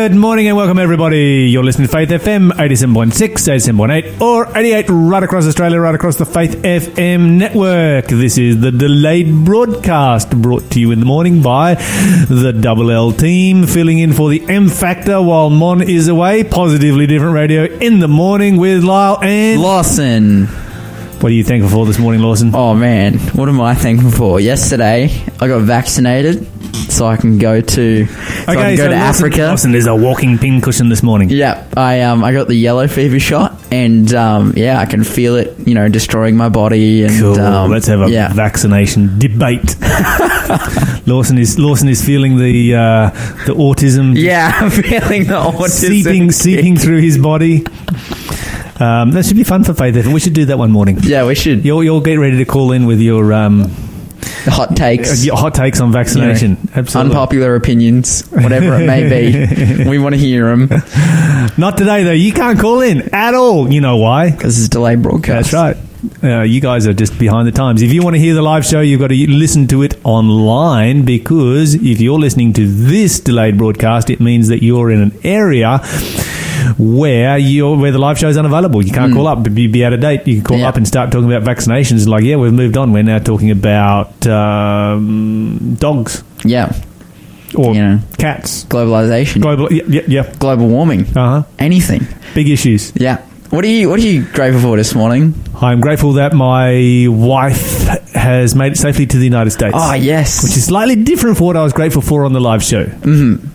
Good morning and welcome everybody. You're listening to Faith FM 87.6, 87.8 or 88 right across Australia, right across the Faith FM network. This is the delayed broadcast brought to you in the morning by the Double L team filling in for the M Factor while Mon is away. Positively different radio in the morning with Lyle and Lawson. what are you thankful for this morning, Lawson? Oh man, what am I thankful for? Yesterday, I got vaccinated, so I can go to so I can go to Lawson, Africa. Lawson is a walking pincushion this morning. Yeah, I um I got the yellow fever shot, and um yeah, I can feel it, you know, destroying my body. And Cool. um, Let's have a yeah. vaccination debate. Lawson is Lawson is feeling the uh, the autism Yeah, I'm feeling the autism. seeping seeping through his body. Um, that should be fun for Faith. We should do that one morning. Yeah, we should You'll you'll get ready to call in with your um, hot takes. your hot takes on vaccination. you know, Absolutely. unpopular opinions, whatever it may be. we want to hear them Not today though. You can't call in at all. You know why? because it's delayed broadcast. That's right. Uh, you guys are just behind the times. If you want to hear the live show, you've got to listen to it online because if you're listening to this delayed broadcast, it means that you're in an area where you're where the live show is unavailable. You can't call up, be, be out of date. You can call Yeah. up and start talking about vaccinations. Like, yeah, we've moved on. We're now talking about um, dogs Yeah, or You know. cats. globalization, Global, yeah, yeah, yeah. global warming, Uh huh. anything. Big issues. Yeah. What are you What are you grateful for this morning? I'm grateful that my wife has made it safely to the United States. Oh yes, which is slightly different from what I was grateful for on the live show. Mm-hmm.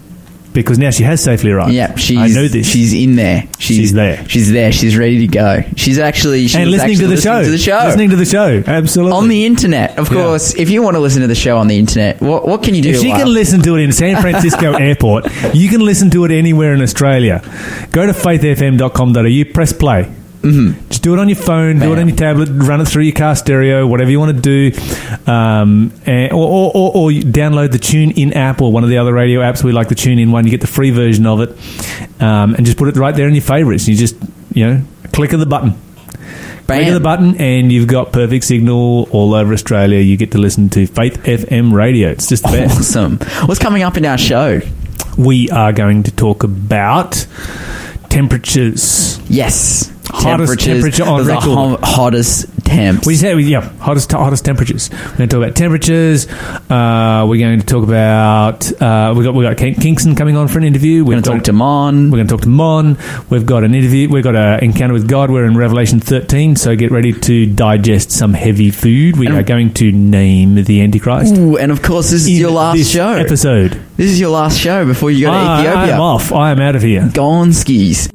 Because now she has safely arrived. yeah. She's I know this. She's in there. She's, She's there. She's there. She's ready to go. She's actually she and listening to actually the show. listening To the show. Listening to the show. Absolutely. on the internet, of Yeah. course. If you want to listen to the show on the internet, what what can you do? if she can listen to it in San Francisco Airport, you can listen to it anywhere in Australia. Go to faithfm.com.au, press play. Mm-hmm. Just do it on your phone, do it on your tablet, run it through your car stereo, whatever you want to do, um, and, or, or, or, or you download the Tune In app or one of the other radio apps. We like the Tune In one. You get the free version of it, um, and just put it right there in your favorites. You just you know click of the button. Click of the button, and you've got perfect signal all over Australia. You get to listen to Faith FM radio. It's just the best. Awesome. What's coming up in our show? we are going to talk about temperatures. Yes. Hottest temperature on the record. ho- hottest temps. We say, yeah, hottest hottest temperatures. We're going to talk about temperatures. Uh, we're going to talk about uh, we got we got Ken- Kingston coming on for an interview. We're going to talk to Mon. We're going to talk to Mon. We've got an interview. We've got an encounter with God. We're in Revelation 13, so get ready to digest some heavy food. We And- are going to name the Antichrist. Ooh, and of course, this is in your last show. episode. This is your last show before you go to Ethiopia. am off. I am out of here. Go on skis.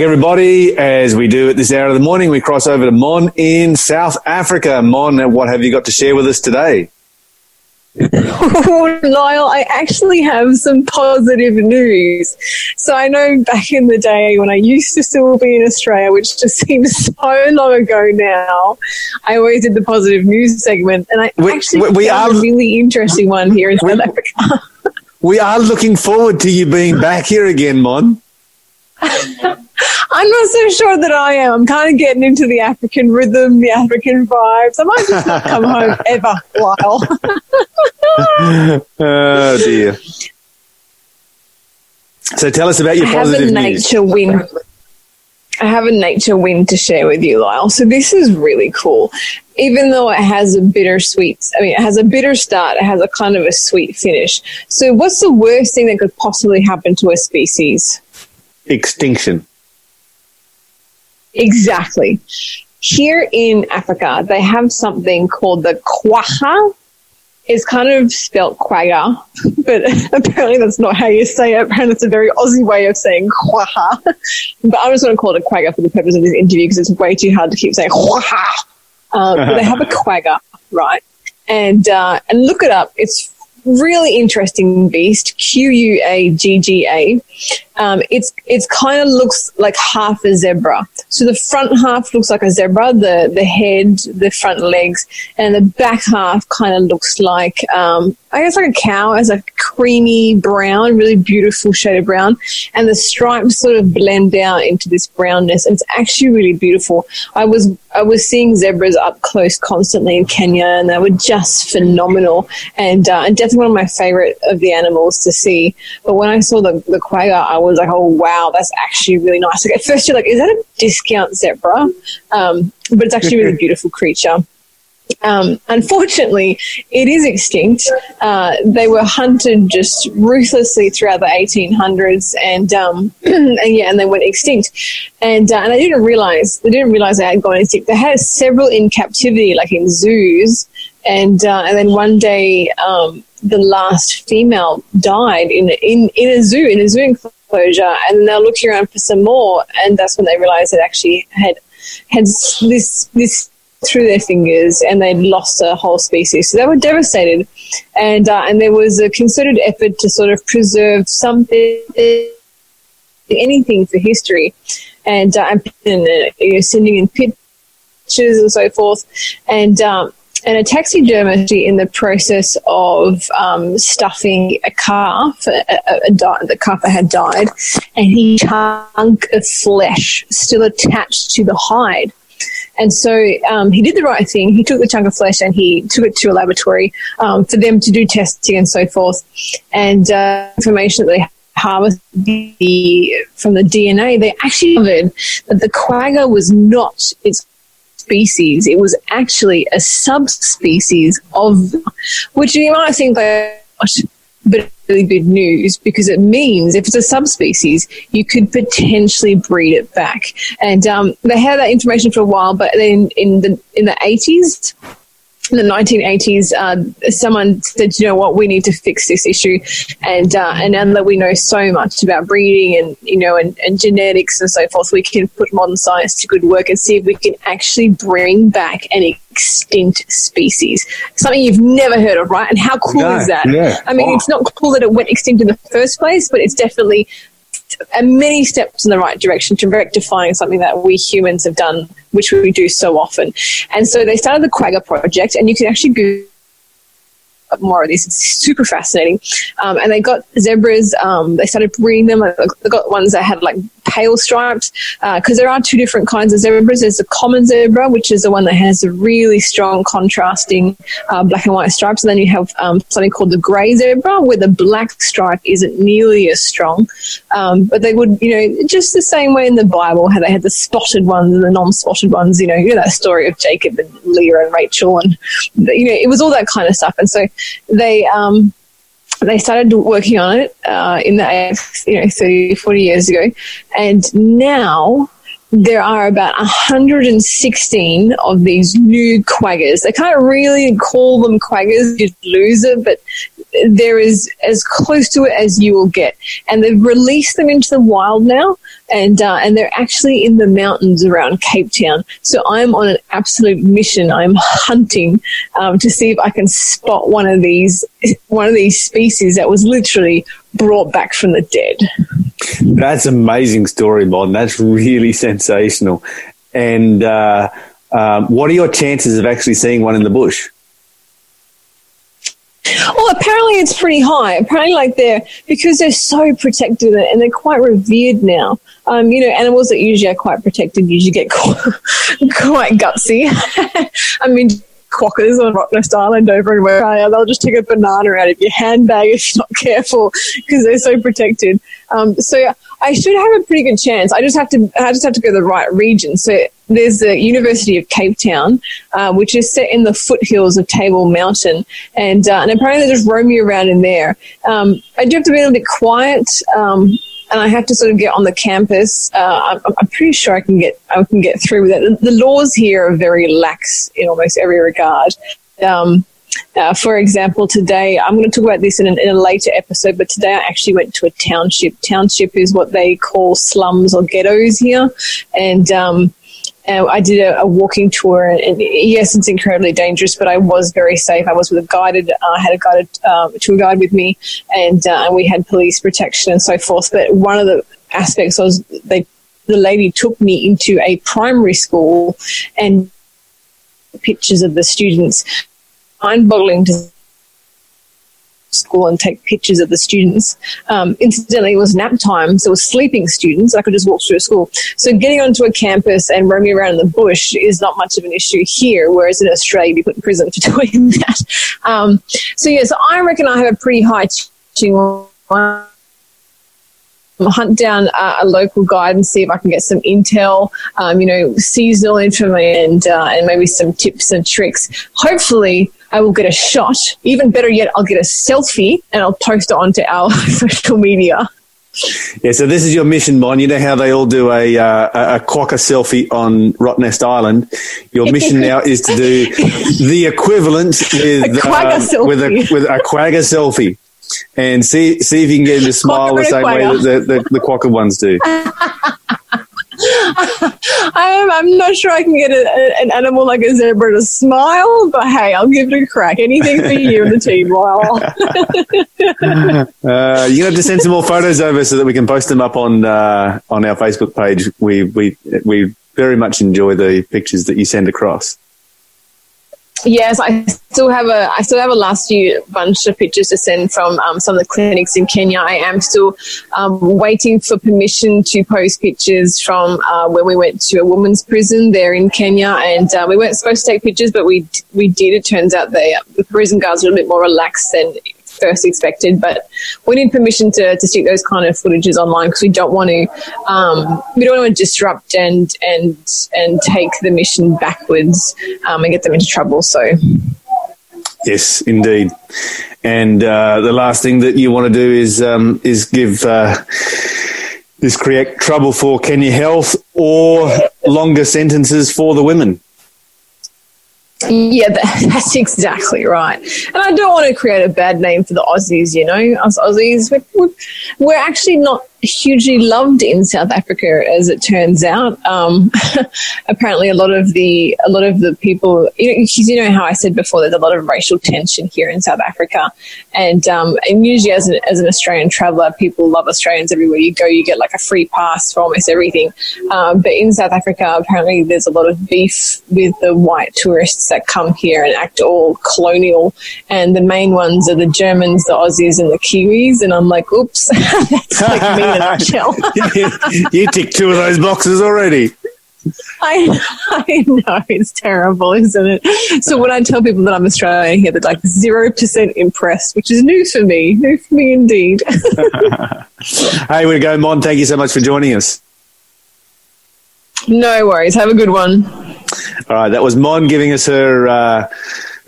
Back, everybody. As we do at this hour of the morning, we cross over to Mon in South Africa. Mon, what have you got to share with us today? Oh, Lyle, I actually have some positive news. So I know back in the day when I used to still be in Australia, which just seems so long ago now, I always did the positive news segment, and I We- actually we- we found are- a really interesting one here in We- South Africa. We are looking forward to you being back here again, Mon. I'm not so sure that I am. I'm kind of getting into the African rhythm, the African vibes. I might just not come home ever, Lyle. Oh, dear. So tell us about your I have a positive news. nature win. I have a nature win to share with you, Lyle. So this is really cool. Even though it has a bittersweet, I mean, it has a bitter start, it has a kind of a sweet finish. So what's the worst thing that could possibly happen to a species? Extinction. Exactly. Here in Africa, they have something called the quagga. It's kind of spelt quagga, but apparently that's not how you say it. Apparently it's a very Aussie way of saying quagga. But I'm just going to call it a quagga for the purpose of this interview because it's way too hard to keep saying quagga. Um, but they have a quagga, right? And uh, and look it up. It's really interesting beast. Q U A G G A. Um, it's it's kind of looks like half a zebra. So the front half looks like a zebra, the the head, the front legs, and the back half kind of looks like um, I guess like a cow, as a creamy brown, really beautiful shade of brown, and the stripes sort of blend out into this brownness, and it's actually really beautiful. I was I was seeing zebras up close constantly in Kenya, and they were just phenomenal, and uh, and definitely one of my favorite of the animals to see. But when I saw the the quagga, I was like, oh wow, that's actually really nice. Like at first you're like, is that a discount zebra? Um, but it's actually a really beautiful creature. Um, unfortunately, it is extinct. Uh, they were hunted just ruthlessly throughout the 1800s, and um, and yeah, and they went extinct. And uh, and they didn't realize they didn't realize they had gone extinct. They had several in captivity, like in zoos, and uh, and then one day um, the last female died in in in a zoo in a zoo enclosure, and they're looking around for some more, and that's when they realized it actually had had this this through their fingers and they'd lost a whole species. So they were devastated. And, uh, and there was a concerted effort to sort of preserve something, anything for history. And, uh, and uh, you know, sending in pictures and so forth. And, um, and a taxidermist in the process of um, stuffing a calf, a, a, a di- the calf had died, and he chunk of flesh still attached to the hide. And so um, he did the right thing. He took the chunk of flesh and he took it to a laboratory um, for them to do testing and so forth. And uh, information that they harvested the, from the DNA, they actually discovered that the quagga was not its species. It was actually a subspecies of, which you might think like? But really good news because it means if it's a subspecies, you could potentially breed it back. And um, they had that information for a while, but then in the in the eighties. In the 1980s, uh, someone said, "You know what? We need to fix this issue," and uh, and now that we know so much about breeding and you know and, and genetics and so forth, we can put modern science to good work and see if we can actually bring back an extinct species, something you've never heard of, right? And how cool No, is that? yeah. I mean, Wow. it's not cool that it went extinct in the first place, but it's definitely many steps in the right direction to rectifying something that we humans have done, which we do so often. And so they started the Quagga project, and you can actually go more of this. It's super fascinating. Um, and they got zebras. Um, they started breeding them. They got ones that had like pale stripes because there are two different kinds of zebras. There's the common zebra, which is the one that has a really strong contrasting uh, black and white stripes. And then you have um, something called the grey zebra, where the black stripe isn't nearly as strong. Um, but they would, you know, just the same way in the Bible, how they had the spotted ones and the non-spotted ones. You know, you know that story of Jacob and Leah and Rachel, and you know, it was all that kind of stuff. And so they um, they started working on it uh, in the you know 30, 40 years ago, and now there are about 116 of these new quaggers. They can't really call them quaggers, you'd lose it, but they're as as close to it as you will get. And they've released them into the wild now, and uh, and they're actually in the mountains around Cape Town. So I'm on an absolute mission. I'm hunting um, to see if I can spot one of these one of these species that was literally brought back from the dead. That's amazing story, Mon. That's really sensational. And uh, um, what are your chances of actually seeing one in the bush? Well, apparently it's pretty high. Apparently, like they're because they're so protected and they're quite revered now. Um, you know, animals that usually are quite protected usually get quite, quite gutsy. I mean, quokkas on Rottnest Island over in Australia, they'll just take a banana out of your handbag if you're not careful because they're so protected. Um, so I should have a pretty good chance. I just have to, I just have to go to the right region. So there's the University of Cape Town, uh, which is set in the foothills of Table Mountain, and uh, and apparently they just roam you around in there. Um, I do have to be a little bit quiet. Um, and I have to sort of get on the campus. Uh, I'm, I'm, pretty sure I can get I can get through with it. The, laws here are very lax in almost every regard. Um, uh, for example, today I'm going to talk about this in, an, in, a later episode, but today I actually went to a township. Township is what they call slums or ghettos here, and um, uh, I did a, a, walking tour, and yes, it's incredibly dangerous, but I was very safe. I was with a guided, uh, I uh, had a guided um, tour guide with me, and uh, and we had police protection and so forth. But one of the aspects was they, the lady took me into a primary school and pictures of the students, mind-boggling to school and take pictures of the students. Um, incidentally, it was nap time, so it was sleeping students. I could just walk through school. So getting onto a campus and roaming around in the bush is not much of an issue here, whereas in Australia, you'd be put in prison for doing that. Um, so yeah, so I reckon I have a pretty high teaching hunt down uh, a local guide and see if I can get some intel, um, you know, seasonal information and, uh, and maybe some tips and tricks. Hopefully, I will get a shot. Even better yet, I'll get a selfie and I'll post it onto our social media. Yeah, so this is your mission, Mon. You know how they all do a uh, a quokka selfie on Rottnest Island. Your mission now is to do the equivalent with uh, with a with a quagga selfie and see see if you can get him to smile the same way that the, the, the quokka ones do. I'm, I'm not sure I can get a, an animal like a zebra to smile, but hey, I'll give it a crack. Anything for you and the team, Lyle. uh, you have to send some more photos over so that we can post them up on uh, on our Facebook page. We we we very much enjoy the pictures that you send across. Yes, I still have a I still have a last year bunch of pictures to send from um, some of the clinics in Kenya. I am still um, waiting for permission to post pictures from uh, when we went to a women's prison there in Kenya, and uh, we weren't supposed to take pictures, but we we did. It turns out they, the prison guards are a little bit more relaxed than first expected. But we need permission to, to stick those kind of footages online because we don't want to um, we don't want to disrupt and and and take the mission backwards um, and get them into trouble. So. Yes, indeed. And uh, the last thing that you want to do is um, is give uh, is create trouble for Kenya Health or longer sentences for the women. Yeah, that's exactly right. And I don't want to create a bad name for the Aussies, you know. Us Aussies, we're, we're actually not hugely loved in South Africa, as it turns out. Um, apparently, a lot of the a lot of the people, you know, you know how I said before, there's a lot of racial tension here in South Africa, and um, and usually as an as an Australian traveller, people love Australians everywhere you go. You get like a free pass for almost everything. Um, but in South Africa, apparently, there's a lot of beef with the white tourists that come here and act all colonial, and the main ones are the Germans, the Aussies, and the Kiwis. And I'm like, oops, that's like me in a nutshell. you tick two of those boxes already. I, I know it's terrible, isn't it? So when I tell people that I'm Australian here, they're like zero percent impressed, which is new for me. New for me indeed. hey, we go, Mon. Thank you so much for joining us. No worries. Have a good one. All right, that was Mon giving us her uh,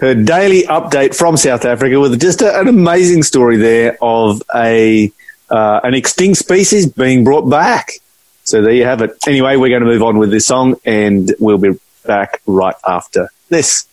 her daily update from South Africa with just a, an amazing story there of a uh, an extinct species being brought back. So there you have it. Anyway, we're going to move on with this song and we'll be back right after this.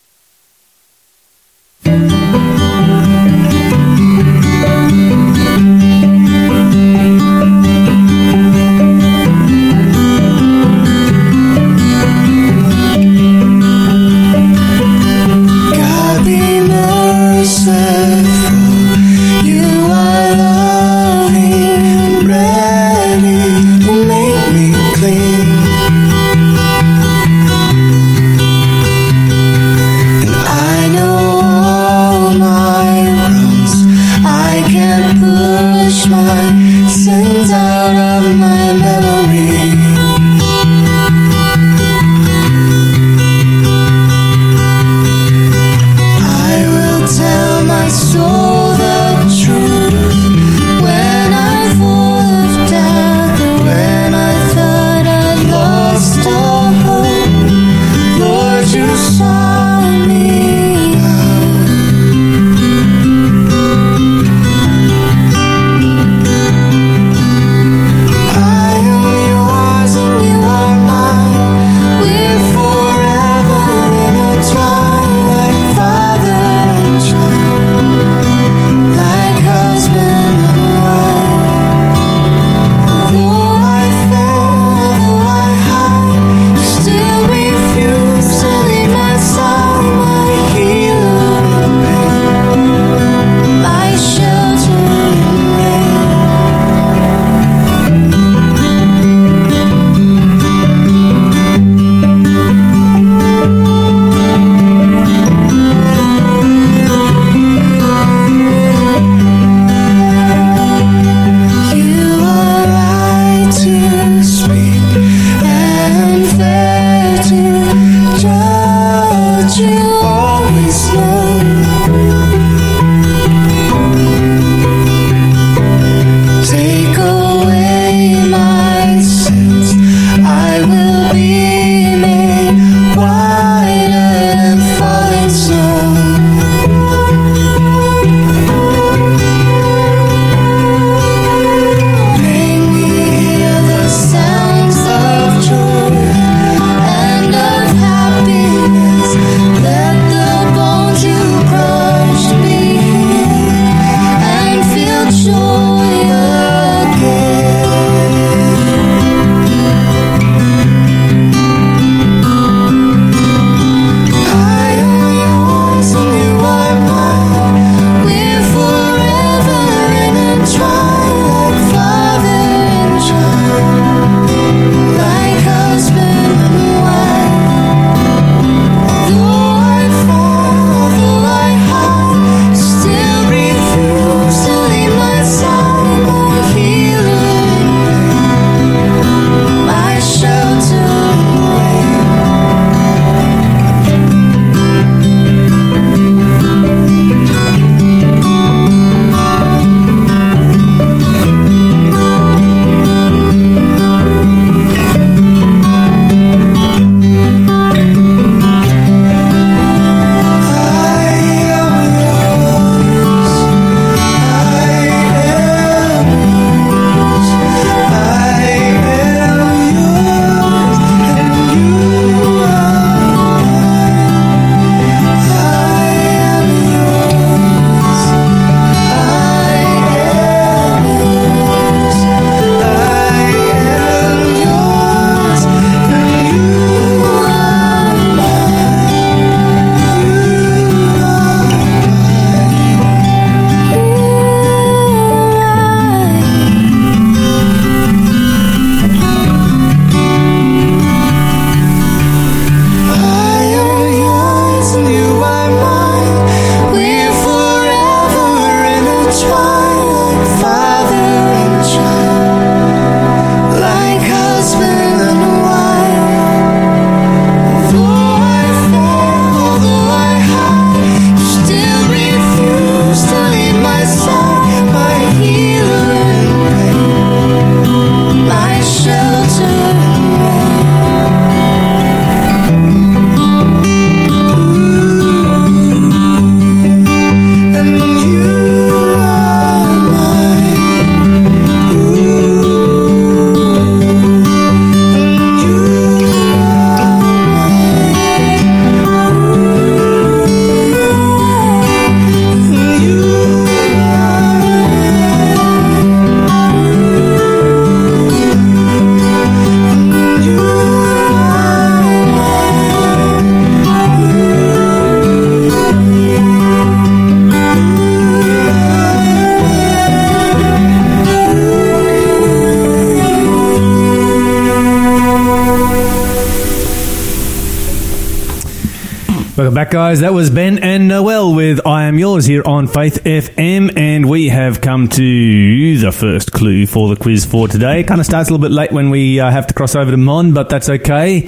Welcome back, guys. That was Ben and Noel with I Am Yours here on Faith FM, and we have come to the first clue for the quiz for today. It kind of starts a little bit late when we uh, have to cross over to Mon, but that's okay.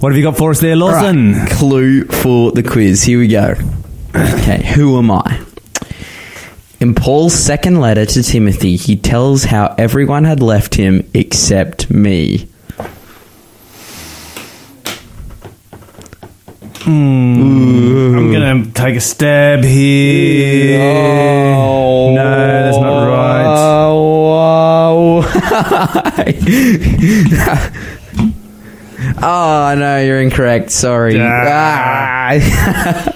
What have you got for us there, Lawson? Right, clue for the quiz. Here we go. Okay, who am I? In Paul's second letter to Timothy, he tells how everyone had left him except me. I'm going to take a stab here. No, that's not right. Oh, oh no, you're incorrect. Sorry. Ah.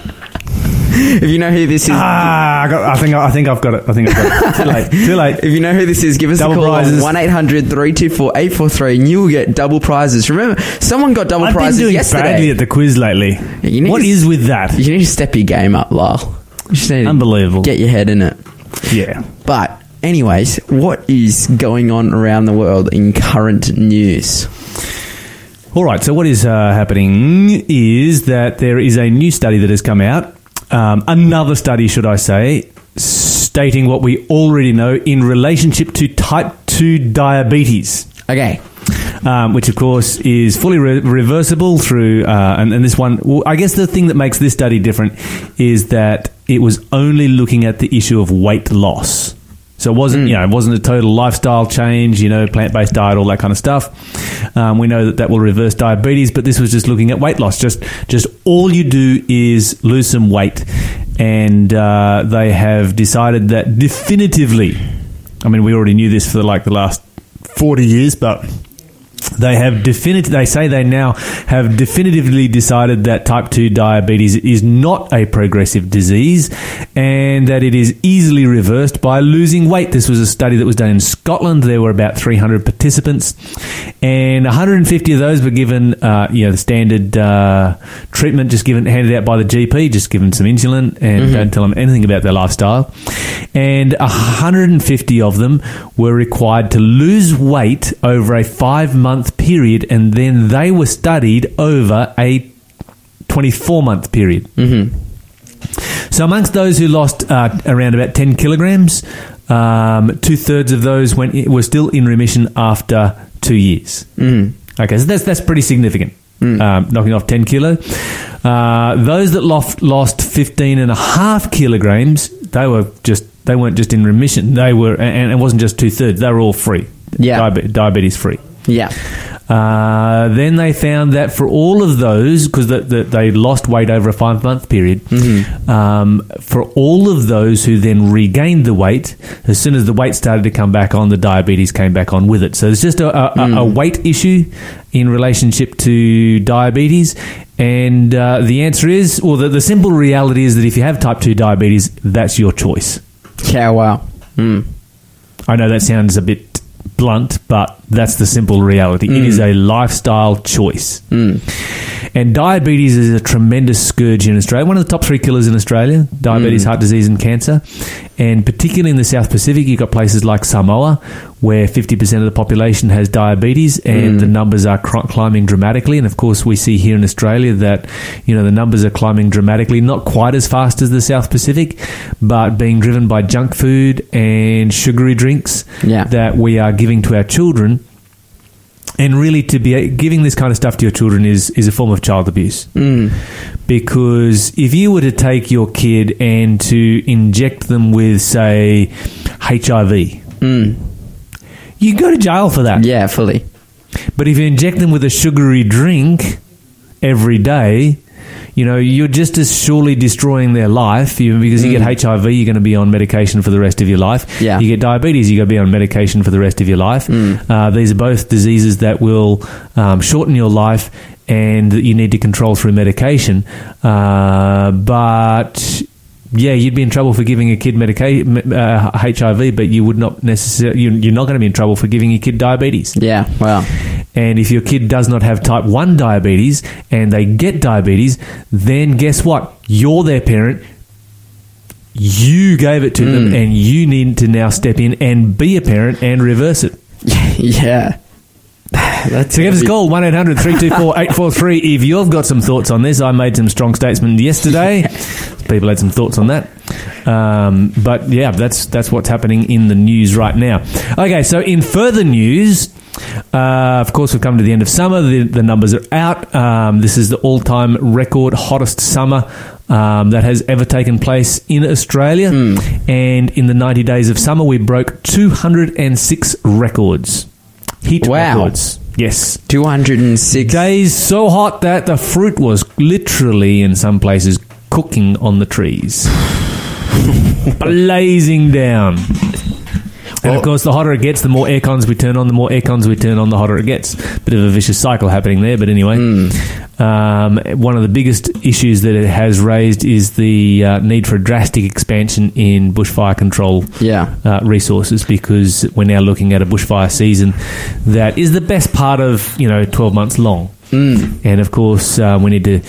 If you know who this is, Ah, I, got, I think I think I've got it. I think I've got it. Too late. Too late. if you know who this is, give us Double a call prizes. on one 324 843 and you will get double prizes. Remember, someone got double I've been prizes doing yesterday. badly at the quiz lately. you need What to- is with that? You need to step your game up, Lyle. You just need to Unbelievable. Get your head in it. Yeah. But, anyways, what is going on around the world in current news? All right. So what is uh, happening is that there is a new study that has come out. Um, another study, should I say, stating what we already know in relationship to type two diabetes. Okay. um, which of course is fully re- reversible through. Uh, and, and this one, well, I guess the thing that makes this study different is that it was only looking at the issue of weight loss. So it wasn't, you know, it wasn't a total lifestyle change, you know, plant based diet, all that kind of stuff. Um, we know that that will reverse diabetes, but this was just looking at weight loss. Just, just all you do is lose some weight, and uh, they have decided that definitively. I mean, we already knew this for like the last forty years, but they have definit- They say they now have definitively decided that type two diabetes is not a progressive disease, and that it is easily reversed by losing weight. This was a study that was done in Scotland. There were about 300 participants, and 150 of those were given, uh, you know, the standard uh, treatment, just given handed out by the GP, just given some insulin, and don't tell them anything about their lifestyle. And 150 of them were required to lose weight over a five month period, and then they were studied over a 24 month period. Mm-hmm. So, amongst those who lost uh, around about 10 kilograms, um, two thirds of those went were still in remission after two years. Mm. Okay, so that's that's pretty significant. Um, knocking off 10 kilo. Uh, those that lost, lost 15 and a half kilograms, they were just they weren't just in remission. They were, and it wasn't just two thirds. They were all free. Yeah. Diabe- diabetes free. Yeah. Uh, then they found that for all of those, because the, the, they lost weight over a five month period, um, for all of those who then regained the weight, as soon as the weight started to come back on, the diabetes came back on with it. So it's just a, a, a- a weight issue in relationship to diabetes. And uh, the answer is, well, the, the simple reality is that if you have type 2 diabetes, that's your choice. Yeah, wow. Mm. I know that sounds a bit blunt, but that's the simple reality. It is mm. a lifestyle choice. Mm. And diabetes is a tremendous scourge in Australia. One of the top three killers in Australia diabetes, hmm. heart disease, and cancer. And particularly in the South Pacific, you've got places like Samoa where 50% of the population has diabetes and the hmm. numbers are cr- climbing dramatically. And of course, we see here in Australia that, you know, the numbers are climbing dramatically, not quite as fast as the South Pacific, but being driven by junk food and sugary drinks Yeah. that we are giving to our children. And really, to be giving this kind of stuff to your children is, is a form of child abuse. Mm. Because if you were to take your kid and to inject them with, say, HIV, mm. you go to jail for that. Yeah, fully. But if you inject them with a sugary drink every day, you know, you're just as surely destroying their life you, because you get HIV, you're going to be on medication for the rest of your life. Yeah. You get diabetes, you're going to be on medication for the rest of your life. Uh, these are both diseases that will um, shorten your life and that you need to control through medication. Uh, but yeah, you'd be in trouble for giving a kid medica- uh, HIV, but you would not necessarily. You're you're not going to be in trouble for giving your kid diabetes. Yeah, wow. And if your kid does not have type 1 diabetes and they get diabetes, then guess what? You're their parent. You gave it to them and you need to now step in and be a parent and reverse it. yeah. That's So give us a call, 1 800 324 843. If you've got some thoughts on this, I made some strong statements yesterday. People had some thoughts on that. Um, but yeah, that's that's what's happening in the news right now. Okay, so in further news, uh, of course, we've come to the end of summer. The, the numbers are out. Um, this is the all time record hottest summer um, that has ever taken place in Australia. And in the 90 days of summer, we broke 206 records. Heat Wow. records. Yes. 206. Days so hot that the fruit was literally, in some places, cooking on the trees. Blazing down. And of course, the hotter it gets, the more air cons we turn on. The more air cons we turn on, the hotter it gets. Bit of a vicious cycle happening there, but anyway. Um, one of the biggest issues that it has raised is the uh, need for a drastic expansion in bushfire control Yeah. uh, resources because we're now looking at a bushfire season that is the best part of you know 12 months long and of course uh, we need to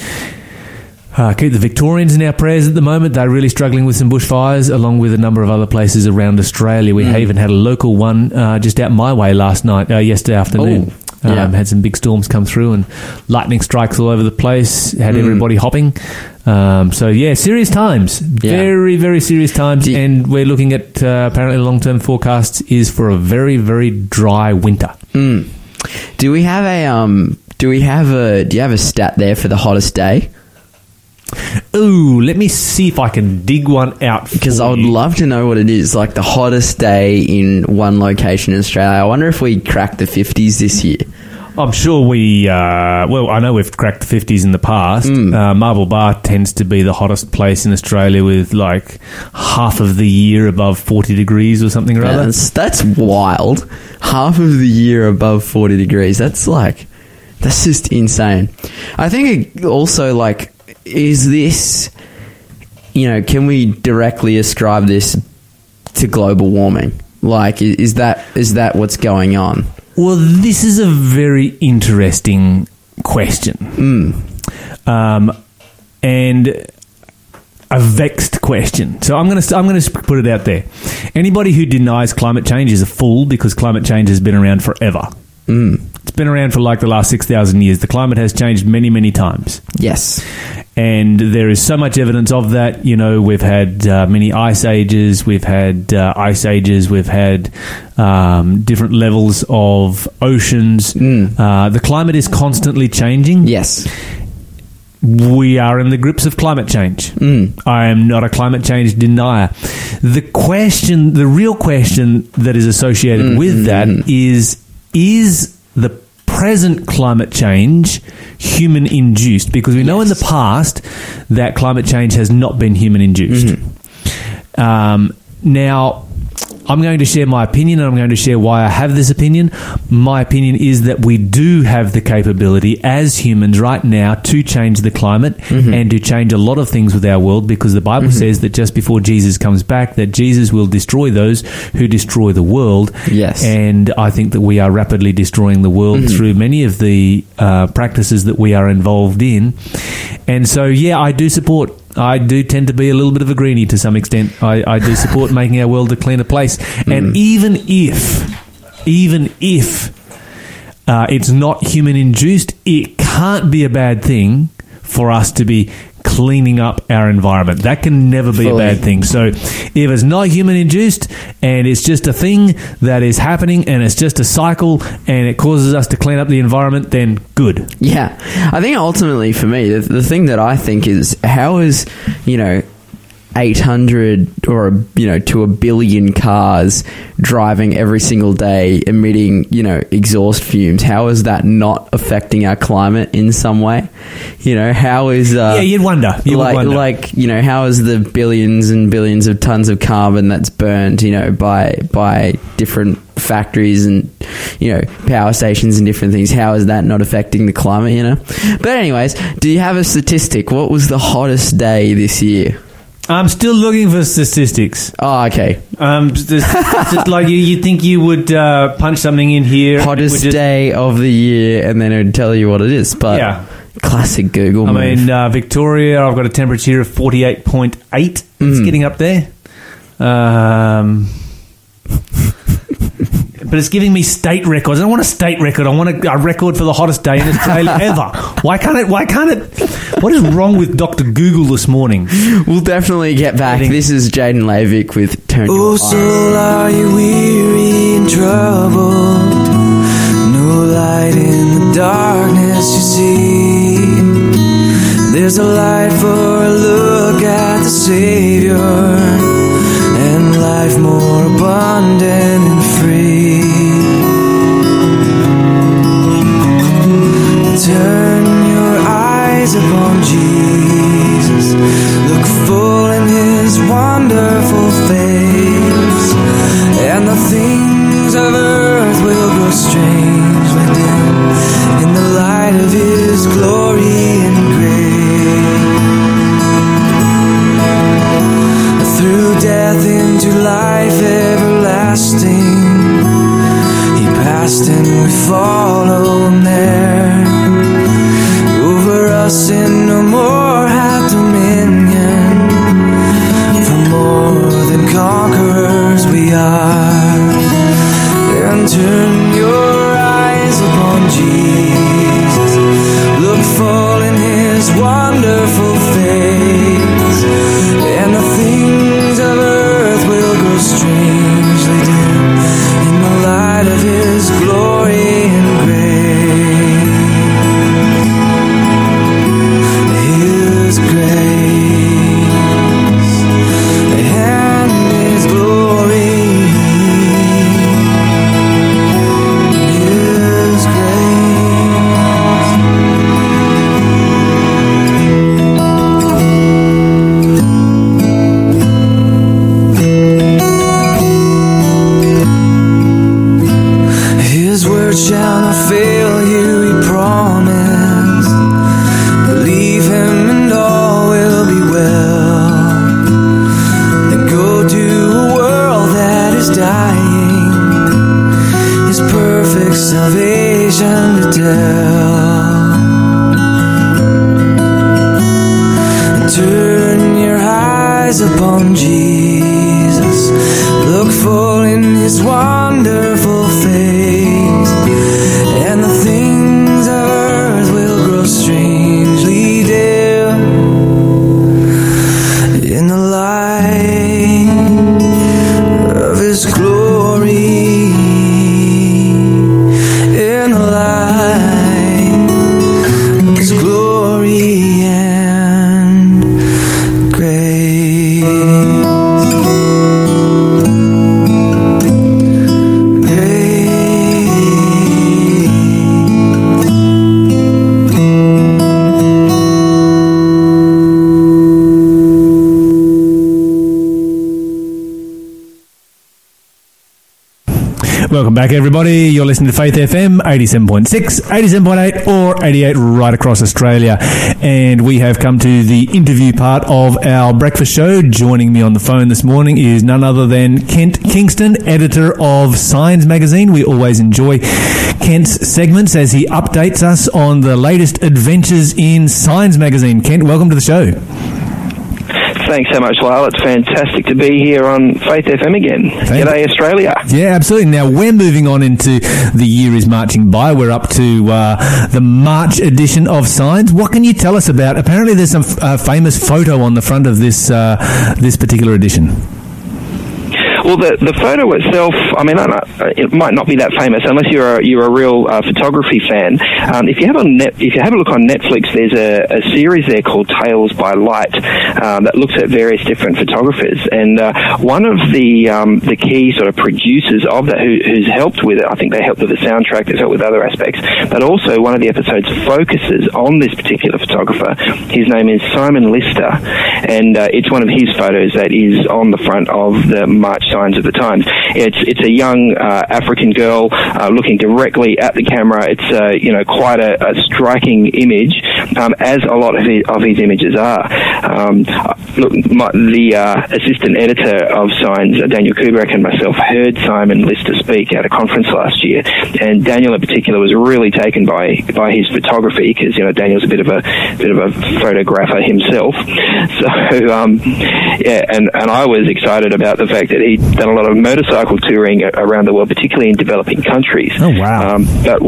uh, keep the Victorians in our prayers at the moment. They're really struggling with some bushfires, along with a number of other places around Australia. We even had a local one uh, just out my way last night, uh, yesterday afternoon. Oh, yeah. Um, had some big storms come through and lightning strikes all over the place. Had everybody hopping. Um, so yeah, serious times. Yeah. Very very serious times, you- and we're looking at uh, apparently the long term forecasts is for a very very dry winter. Mm. Do we have a um? Do we have a? Do you have a stat there for the hottest day? Ooh, let me see if I can dig one out Because I would love to know what it is. Like the hottest day in one location in Australia. I wonder if we cracked the fifties this year. I'm sure we. Uh, well, I know we've cracked the fifties in the past. Hmm. Uh, Marble Bar tends to be the hottest place in Australia, with like half of the year above forty degrees or something or other. That's that's wild. Half of the year above forty degrees. That's like that's just insane. I think it also like is this you know can we directly ascribe this to global warming? Like is that is that what's going on? Well, this is a very interesting question, Hmm. um, and a vexed question. So I'm going to I'm going to put it out there. Anybody who denies climate change is a fool because climate change has been around forever. Hmm. It's been around for like the last six thousand years. The climate has changed many many times. Yes. And there is so much evidence of that. You know, we've had uh, many ice ages, we've had uh, ice ages, we've had um, different levels of oceans. Uh, the climate is constantly changing. Yes. We are in the grips of climate change. I am not a climate change denier. The question, the real question that is associated with that is is the present climate change human induced? Because we know in the past that climate change has not been human induced. Um, now, I'm going to share my opinion and I'm going to share why I have this opinion. My opinion is that we do have the capability as humans right now to change the climate mm-hmm. and to change a lot of things with our world because the Bible mm-hmm. says that just before Jesus comes back that Jesus will destroy those who destroy the world. Yes. And I think that we are rapidly destroying the world mm-hmm. through many of the uh, practices that we are involved in. And so, yeah, I do support. I do tend to be a little bit of a greenie to some extent. I, I do support making our world a cleaner place. And even if, even if uh, it's not human induced, it can't be a bad thing for us to be cleaning up our environment. That can never be Fully. a bad thing. So if it's not human induced and it's just a thing that is happening and it's just a cycle and it causes us to clean up the environment, then good. Yeah, I think ultimately for me, the, the thing that I think is how is you know. 800 or a, you know to a billion cars driving every single day emitting you know exhaust fumes how is that not affecting our climate in some way you know how is uh, yeah, you'd wonder. You like, wonder. like you know, how is the billions and billions of tons of carbon that's burned, you know, by by different factories and you know power stations and different things? How is that not affecting the climate? You know. But anyways, do you have a statistic? What was the hottest day this year? I'm still looking for statistics. Oh, okay. Um, just, just like you, you think you would uh, punch something in here. and it would Hottest just- day of the year, and then it'd tell you what it is. But Yeah. classic Google. I move. mean, uh, Victoria, I've got a temperature of 48.8. It's Mm. getting up there. Um, but it's giving me state records. I don't want a state record. I want a, a record for the hottest day in Australia ever. Why can't it? Why can't it? What is wrong with Doctor Google this morning? We'll definitely get back. Getting- This is Jaden Lavick with Turn Your Oh, Eyes. soul, are you weary and troubled? No light in the darkness you see. There's a light for a look at the Savior, and life more abundant Turn your eyes upon Jesus. Back, everybody. You're listening to Faith FM 87.6, 87.8, or 88 right across Australia. And we have come to the interview part of our breakfast show. Joining me on the phone this morning is none other than Kent Kingston, editor of Signs Magazine. We always enjoy Kent's segments as he updates us on the latest adventures in Signs Magazine. Kent, welcome to the show. Thanks so much, Lyle. It's fantastic to be here on Faith FM again. Thank G'day, Australia. Yeah, absolutely. Now we're moving on into the year is marching by. We're up to uh, the March edition of Signs. What can you tell us about? Apparently, there's some uh, famous photo on the front of this uh, this particular edition. Well, the the photo itself, I mean, I it might not be that famous unless you're a, you're a real uh, photography fan. Um, if you have a net, if you have a look on Netflix, there's a, a series there called Tales by Light um, that looks at various different photographers, and uh, one of the um, the key sort of producers of that, who, who's helped with it, I think they helped with the soundtrack, they've helped with other aspects, but also one of the episodes focuses on this particular photographer. His name is Simon Lister, and uh, it's one of his photos that is on the front of the March signs of the Times. It's it's a young uh, African girl uh, looking directly at the camera. It's uh, you know quite a, a striking image, um, as a lot of his, of his images are. Um, look, my, the uh, assistant editor of Signs, Daniel Kuberek, and myself heard Simon Lister speak at a conference last year, and Daniel in particular was really taken by by his photography because you know Daniel's a bit of a bit of a photographer himself. So um, yeah, and and I was excited about the fact that he'd done a lot of motorcycle touring around the world, particularly in developing countries. Oh, wow. Um, but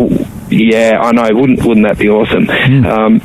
yeah, I know. Wouldn't wouldn't that be awesome? Um,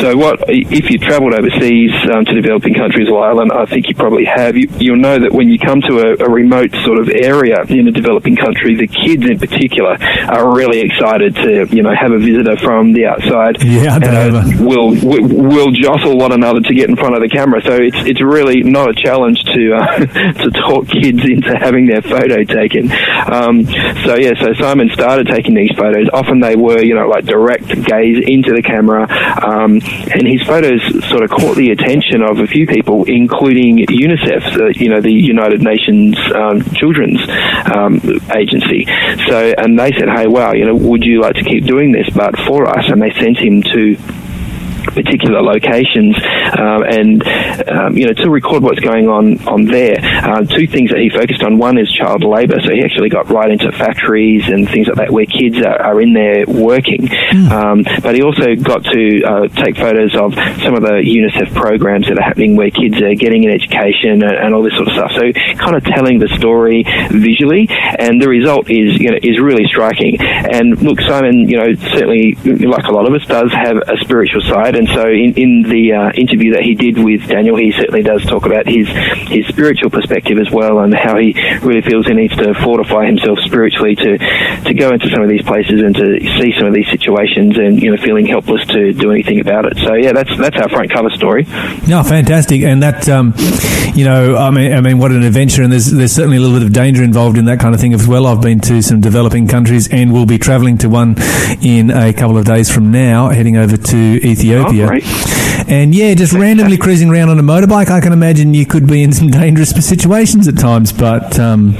so, what if you travelled overseas um, to developing countries a Ireland? I think you probably have, you, you'll know that when you come to a, a remote sort of area in a developing country, the kids in particular are really excited to, you know, have a visitor from the outside. Yeah, and, will will will jostle one another to get in front of the camera. So it's it's really not a challenge to uh, to talk kids into having their photo taken. Um, so yeah, so Simon started taking these photos. Often they were you know like direct gaze into the camera, um, and his photos sort of caught the attention of a few people, including UNICEF, you know the United Nations um, Children's um, Agency. So and they said, hey, wow, you know, would you like to keep doing this, but for us? And they sent him to particular locations um, and um, you know to record what's going on on there. Uh, two things that he focused on. One is child labour, so he actually got right into factories and things like that where kids are, are in there working. Um, but he also got to uh, take photos of some of the UNICEF programs that are happening where kids are getting an education and, and all this sort of stuff. So kind of telling the story visually, and the result is you know is really striking. And look, Simon, you know certainly like a lot of us does have a spiritual side, and so in, in the uh, interview that he did with Daniel, he certainly does talk about his his spiritual perspective as well, and how he really feels he needs to fortify himself spiritually to to go into some of these places and to see some of these situations, and you know feeling helpless to do anything about it. So yeah, that's that's our front cover story. No, fantastic, and that um, you know, I mean, I mean, what an adventure, and there's there's certainly a little bit of danger involved in that kind of thing as well. I've been to some developing countries, and we'll be travelling to one in a couple of days from now, heading over to Ethiopia. Oh, great. And yeah, just randomly cruising around on a motorbike, I can imagine you could be in some dangerous situations at times, but. Um,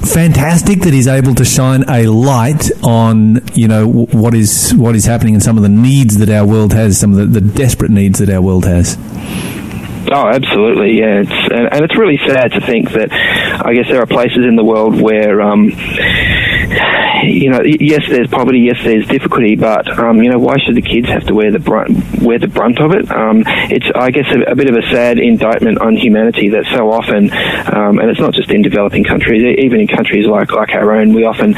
Fantastic that he's able to shine a light on, you know, what is what is happening and some of the needs that our world has, some of the, the desperate needs that our world has. Oh, absolutely, yeah. It's and, and it's really sad to think that I guess there are places in the world where, um, you know, yes, there's poverty, yes, there's difficulty, but um, you know, why should the kids have to wear the brunt wear the brunt of it? Um, it's, I guess, a, a bit of a sad indictment on humanity that so often, um, and it's not just in developing countries, even in countries like like our own, we often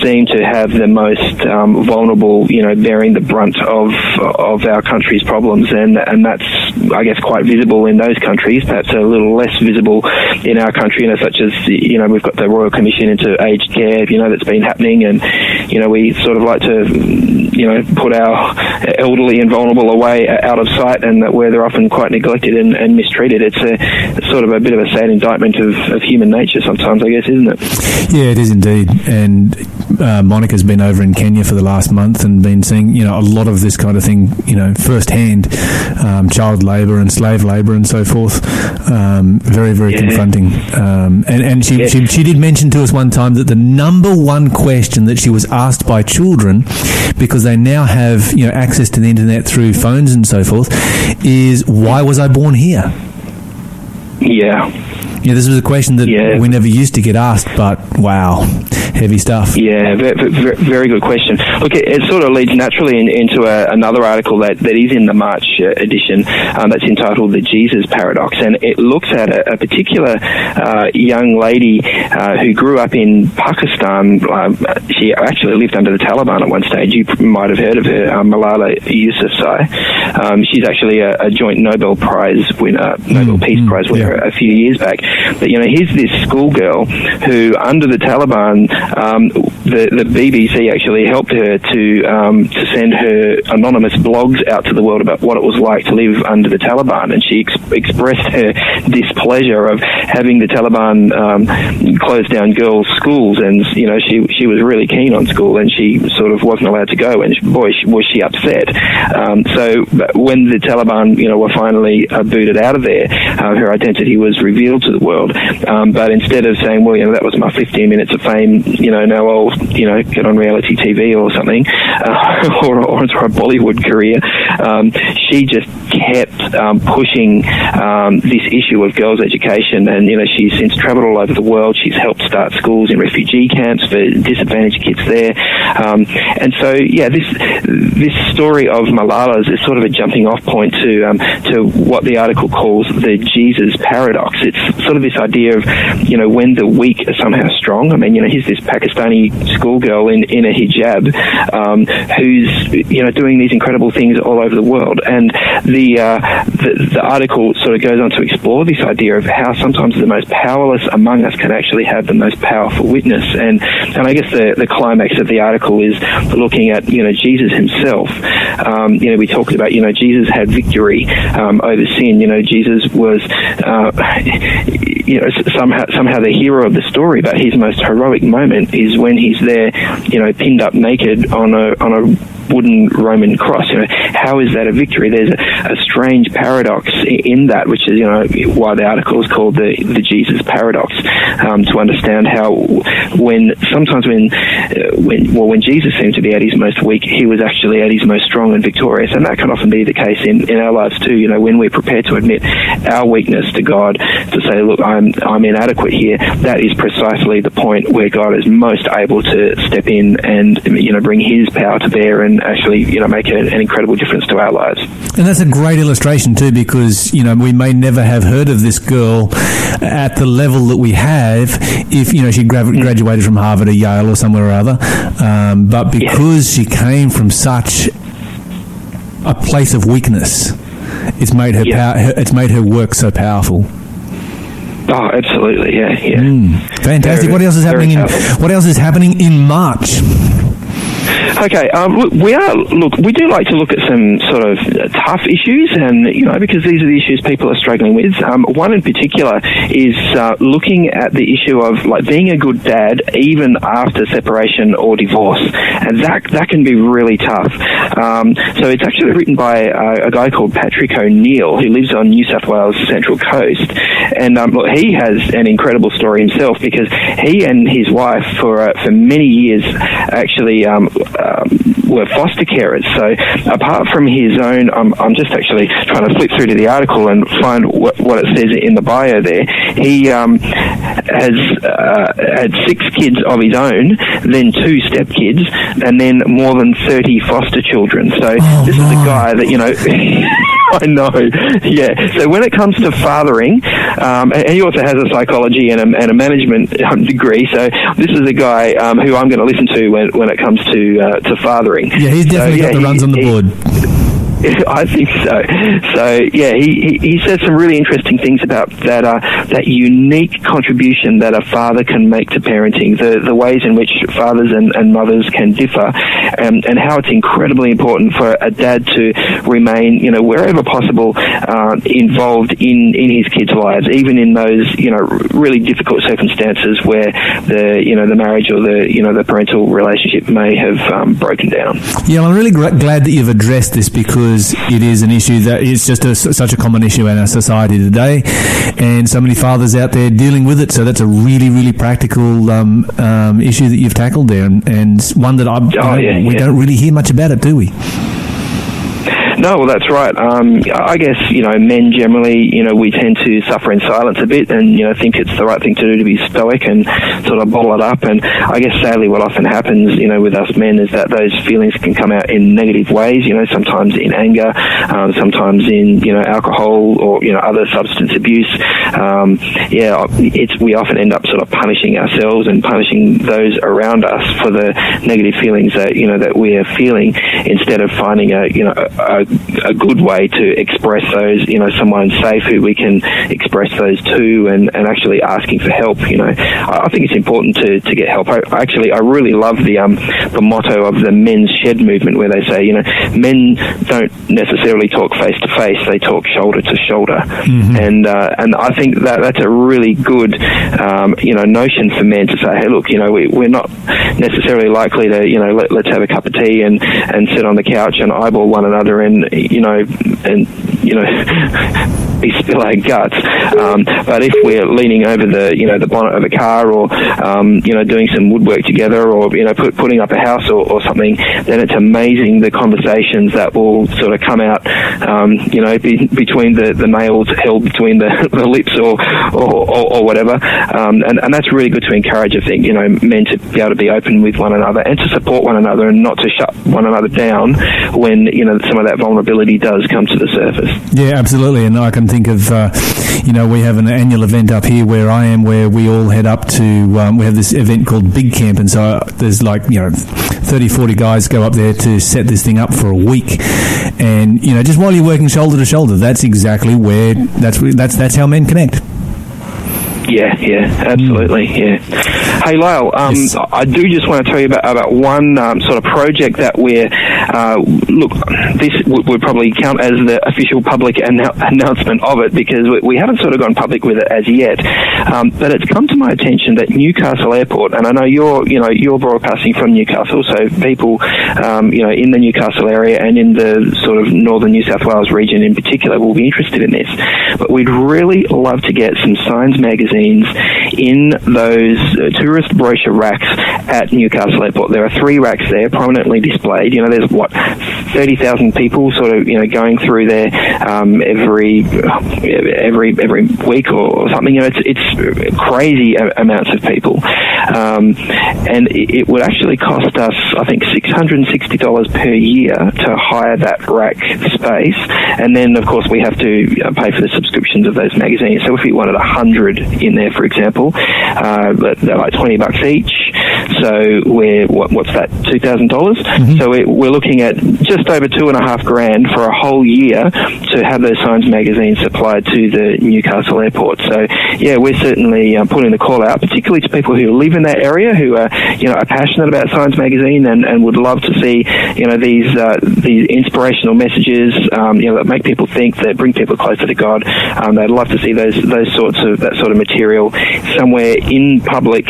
seem to have the most um, vulnerable, you know, bearing the brunt of of our country's problems, and and that's, I guess, quite visible in those countries. Perhaps a little less visible in our country, you know, such as you know we've got the Royal Commission into Aged Care, you know, that's been happening, and you know we sort of like to, you know, put our elderly and vulnerable away out of sight, and that where they're often quite neglected and, and mistreated. It's a it's sort of a bit of a sad indictment of, of human nature sometimes, I guess, isn't it? Yeah, it is indeed. And uh, Monica's been over in Kenya for the last month and been seeing, you know, a lot of this kind of thing, you know, firsthand, um, child labour and slave labour and so forth. Um, very, very Yeah. confronting. Um, and and she, Yeah. she, she did mention to us one time that the number one question that she was asked by children, because they now have, you know, access to the internet through phones and so forth, is why was I born here? Yeah. Yeah, this was a question that Yeah. we never used to get asked, but wow, heavy stuff. Yeah, very, good question. Look, it, sort of leads naturally in, into a, another article that, that is in the March uh, edition um, that's entitled The Jesus Paradox. And it looks at a, a particular uh, young lady uh, who grew up in Pakistan. Um, she actually lived under the Taliban at one stage. You might have heard of her, uh, Malala Yousafzai. Um, she's actually a, a joint Nobel Prize winner, Nobel Peace Prize winner yeah. a few years back. But you know, here's this schoolgirl who, under the Taliban, um, the the BBC actually helped her to um, to send her anonymous blogs out to the world about what it was like to live under the Taliban, and she ex- expressed her displeasure of having the Taliban um, close down girls' schools, and you know, she she was really keen on school, and she sort of wasn't allowed to go, and boy, was she upset. Um, so when the Taliban, you know, were finally uh, booted out of there, uh, her identity was revealed to the world. Um, but instead of saying, well, you know, that was my 15 minutes of fame, you know, now I'll, you know, get on reality TV or something, uh, or, or, a Bollywood career, um, she just kept um, pushing um, this issue of girls' education, and you know she's since travelled all over the world. She's helped start schools in refugee camps for disadvantaged kids there, um, and so yeah, this this story of Malala's is sort of a jumping off point to um, to what the article calls the Jesus paradox. It's sort of this idea of you know when the weak are somehow strong. I mean, you know, here's this Pakistani schoolgirl in in a hijab um, who's you know doing these incredible things all over the world, and the, uh, the the article sort of goes on to explore this idea of how sometimes the most powerless among us can actually have the most powerful witness, and and I guess the the climax of the article is looking at you know Jesus himself. Um, you know, we talked about you know Jesus had victory um, over sin. You know, Jesus was uh, you know somehow somehow the hero of the story, but his most heroic moment is when he's there, you know, pinned up naked on a on a wooden Roman cross. You know, how is that a victory? There's a, a strange paradox in that, which is you know why the article is called the the Jesus paradox. Um, to understand how when sometimes when uh, when well when Jesus seemed to be at his most weak, he was actually at his most strong and victorious, and that can often be the case in, in our lives too. You know, when we're prepared to admit our weakness to God, to say, look, I'm I'm inadequate here. That is precisely the point where God is most able to step in and you know bring His power to bear and actually you know make a, an incredible difference to our lives. And that's a great illustration too, because you know we may never have heard of this girl at the level that we have if you know she gra- graduated from Harvard or Yale or somewhere or other. Um, but because she came from such a place of weakness, it's made her, Yeah. pow- her it's made her work so powerful. Oh, absolutely, yeah, yeah. Mm. Fantastic. Very- what else is happening? In, what else is happening in March? Okay, um, look, we are look. We do like to look at some sort of tough issues, and you know, because these are the issues people are struggling with. Um, one in particular is uh, looking at the issue of like being a good dad even after separation or divorce, and that that can be really tough. Um, so it's actually written by uh, a guy called Patrick O'Neill who lives on New South Wales Central Coast, and um, look, he has an incredible story himself because he and his wife for uh, for many years actually um, were foster carers. So apart from his own, I'm, I'm just actually trying to flip through to the article and find what, what it says in the bio there. He um, has uh, had six kids of his own, then two stepkids, and then more than 30 foster children. So this is a guy that, you know, I know, yeah. So when it comes to fathering, um, and he also has a psychology and a, and a management um, degree. So this is a guy um, who I'm going to listen to when, when it comes to uh, to fathering. Yeah, he's So, definitely yeah, got the he- runs on the he- board. I think so. So yeah, he, he, says some really interesting things about that uh, that unique contribution that a father can make to parenting, the the ways in which fathers and, and mothers can differ, um, and how it's incredibly important for a dad to remain, you know, wherever possible, uh, involved in in his kids' lives, even in those you know really difficult circumstances where the you know the marriage or the you know the parental relationship may have um, broken down. Yeah, I'm really glad that you've addressed this because it is an issue that is just a, such a common issue in our society today, and so many fathers out there dealing with it. So that's a really, really practical um, um, issue that you've tackled there, and, and one that I, Oh, yeah, we yeah. don't really hear much about it, do we? No, well, that's right. Um, I guess you know, men generally, you know, we tend to suffer in silence a bit, and you know, think it's the right thing to do to be stoic and sort of bottle it up. And I guess sadly, what often happens, you know, with us men is that those feelings can come out in negative ways. You know, sometimes in anger, um, sometimes in you know alcohol or you know other substance abuse. Um, yeah, it's we often end up sort of punishing ourselves and punishing those around us for the negative feelings that you know that we are feeling, instead of finding a you know a, a good way to express those. You know, someone safe who we can express those to, and, and actually asking for help. You know, I, I think it's important to, to get help. I, actually I really love the um the motto of the men's shed movement, where they say you know men don't necessarily talk face to face; they talk shoulder to shoulder, and uh, and I think that that's a really good um, you know notion for men to say, hey, look, you know, we, we're not necessarily likely to you know let, let's have a cup of tea and and sit on the couch and eyeball one another and you know and you know be spill our guts. Um, but if we're leaning over the you know the bonnet of a car or um, you know doing some woodwork together or you know put, putting up a house or, or something, then it's amazing the conversations that will sort of come out. Um, you know be, between the, the nails held between the, the lips or or, or, or whatever, um, and and that's really good to encourage. I think you know men to be able to be open with one another and to support one another and not to shut one another down when you know some of that vulnerability does come to the surface. Yeah, absolutely. And I can think of, uh, you know, we have an annual event up here where I am, where we all head up to. Um, we have this event called Big Camp, and so there's like you know, 30, 40 guys go up there to set this thing up for a week, and you know, just while you're working shoulder to shoulder, that's exactly where that's that's that's how men connect. Yeah, yeah, absolutely, yeah. Hey, Lyle, um, Yes. I do just want to tell you about, about one um, sort of project that we're, uh, look, this would, would probably count as the official public annou- announcement of it because we, we haven't sort of gone public with it as yet. Um, but it's come to my attention that Newcastle Airport, and I know you're, you know, you're broadcasting from Newcastle, so people, um, you know, in the Newcastle area and in the sort of northern New South Wales region in particular will be interested in this. But we'd really love to get some Signs magazines in those uh, tourist brochure racks at Newcastle Airport. There are three racks there prominently displayed. You know, there's what thirty thousand people sort of you know going through there um, every every every week or something. You know, it's it's crazy amounts of people, um, and it, it would actually cost us, I think, six hundred and sixty dollars per year to hire that rack space, and then of course we have to uh, pay for the subscriptions of those magazines. So if we wanted a hundred in there, for example, uh, but they're like twenty bucks each. So we're what, what's that? $2,000? So we- we're looking at just over two and a half grand for a whole year to have those Signs magazines supplied to the Newcastle airport. So yeah, we're certainly um, putting the call out, particularly to people who live in that area who are you know are passionate about Signs magazine and, and would love to see you know these uh, these inspirational messages um, you know that make people think that bring people closer to God. Um, they'd love to see those those sorts of that sort of material somewhere in public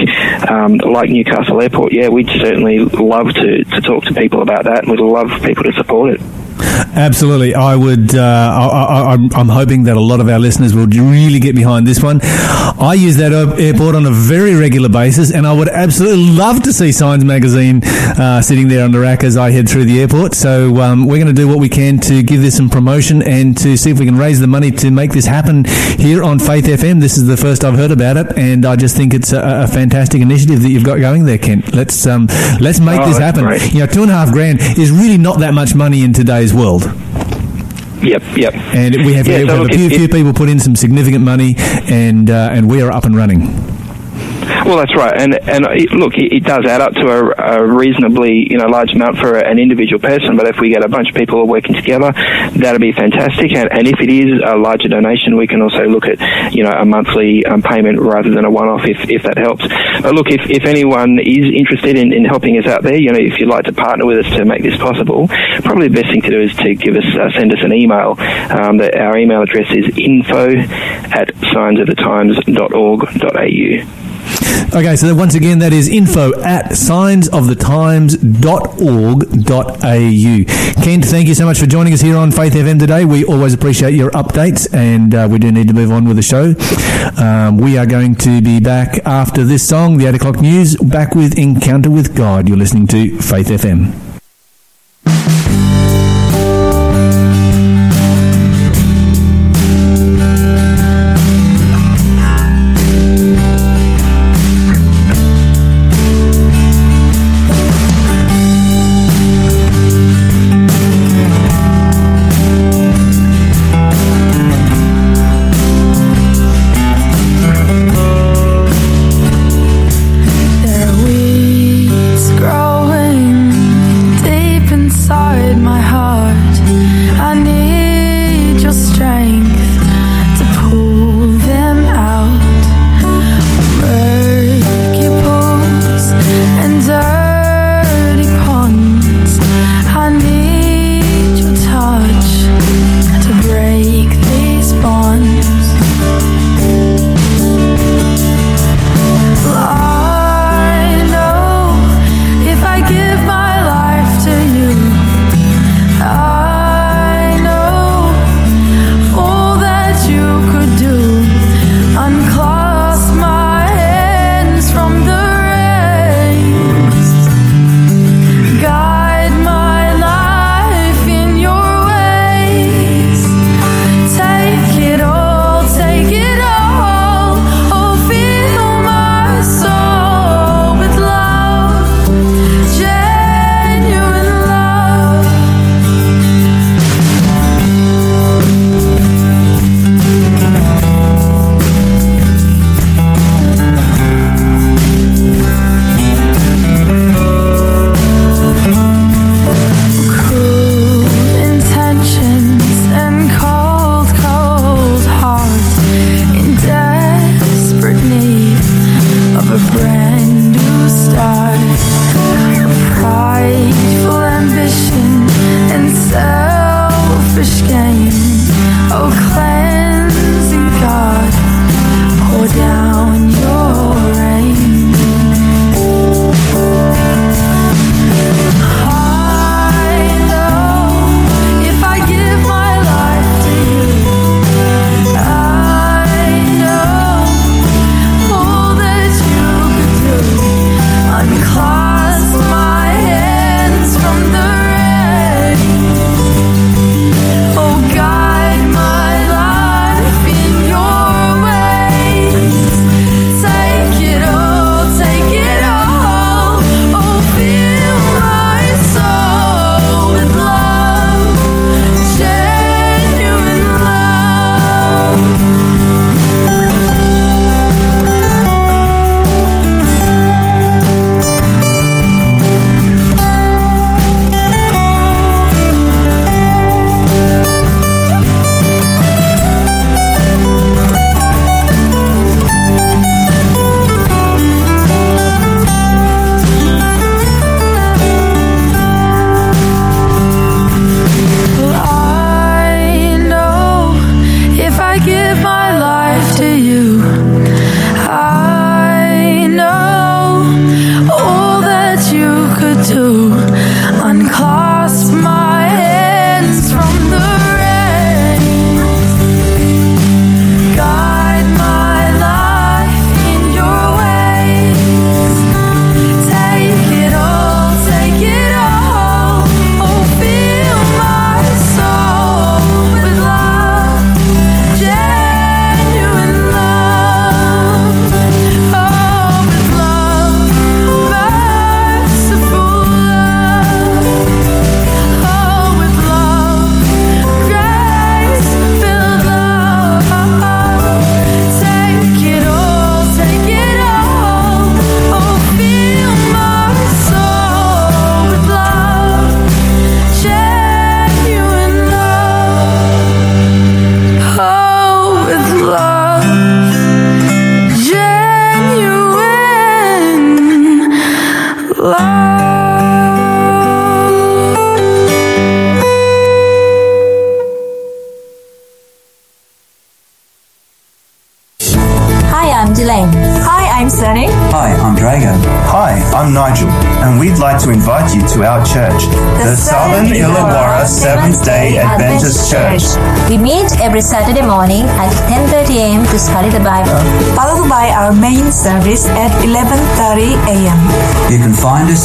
um, like Newcastle Airport. Yeah, we'd certainly love to, to talk to people about that, and we'd love people to support it. Absolutely, I would. Uh, I, I, I'm, I'm hoping that a lot of our listeners will really get behind this one. I use that airport on a very regular basis, and I would absolutely love to see Signs magazine uh, sitting there on the rack as I head through the airport. So um, we're going to do what we can to give this some promotion and to see if we can raise the money to make this happen here on Faith FM. This is the first I've heard about it, and I just think it's a, a fantastic initiative that you've got going there, Kent. Let's um, let's make Oh, this happen. great. You know, two and a half grand is really not that much money in today's world. Yep, yep. And we have, Yeah, we so have look, a few, it- few people put in some significant money, and uh, and we are up and running. Well, that's right, and and it, look, it, does add up to a, a reasonably you know large amount for an individual person. But if we get a bunch of people working together, that'd be fantastic. And, and if it is a larger donation, we can also look at you know a monthly um, payment rather than a one-off if, if that helps. But look, if, if anyone is interested in, in helping us out there, you know, if you'd like to partner with us to make this possible, probably the best thing to do is to give us uh, send us an email. Um, that our email address is info at signsofthetimes.org.au. Okay, so once again, that is info at signsofthetimes.org.au. Kent, thank you so much for joining us here on Faith FM today. We always appreciate your updates, and uh, we do need to move on with the show. Um, we are going to be back after this song, the 8 o'clock news, back with Encounter with God. You're listening to Faith FM.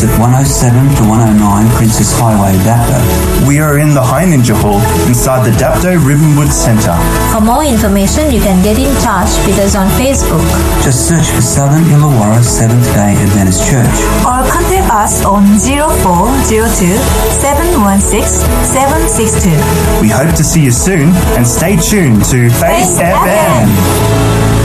at 107 to 109 Princes Highway, Dapto. We are in the High Ninja Hall inside the Dapto Ribbonwood Centre. For more information, you can get in touch with us on Facebook. Just search for Southern Illawarra Seventh Day Adventist Church. Or contact us on 0402 716 762. We hope to see you soon and stay tuned to Face, Face FM. FM.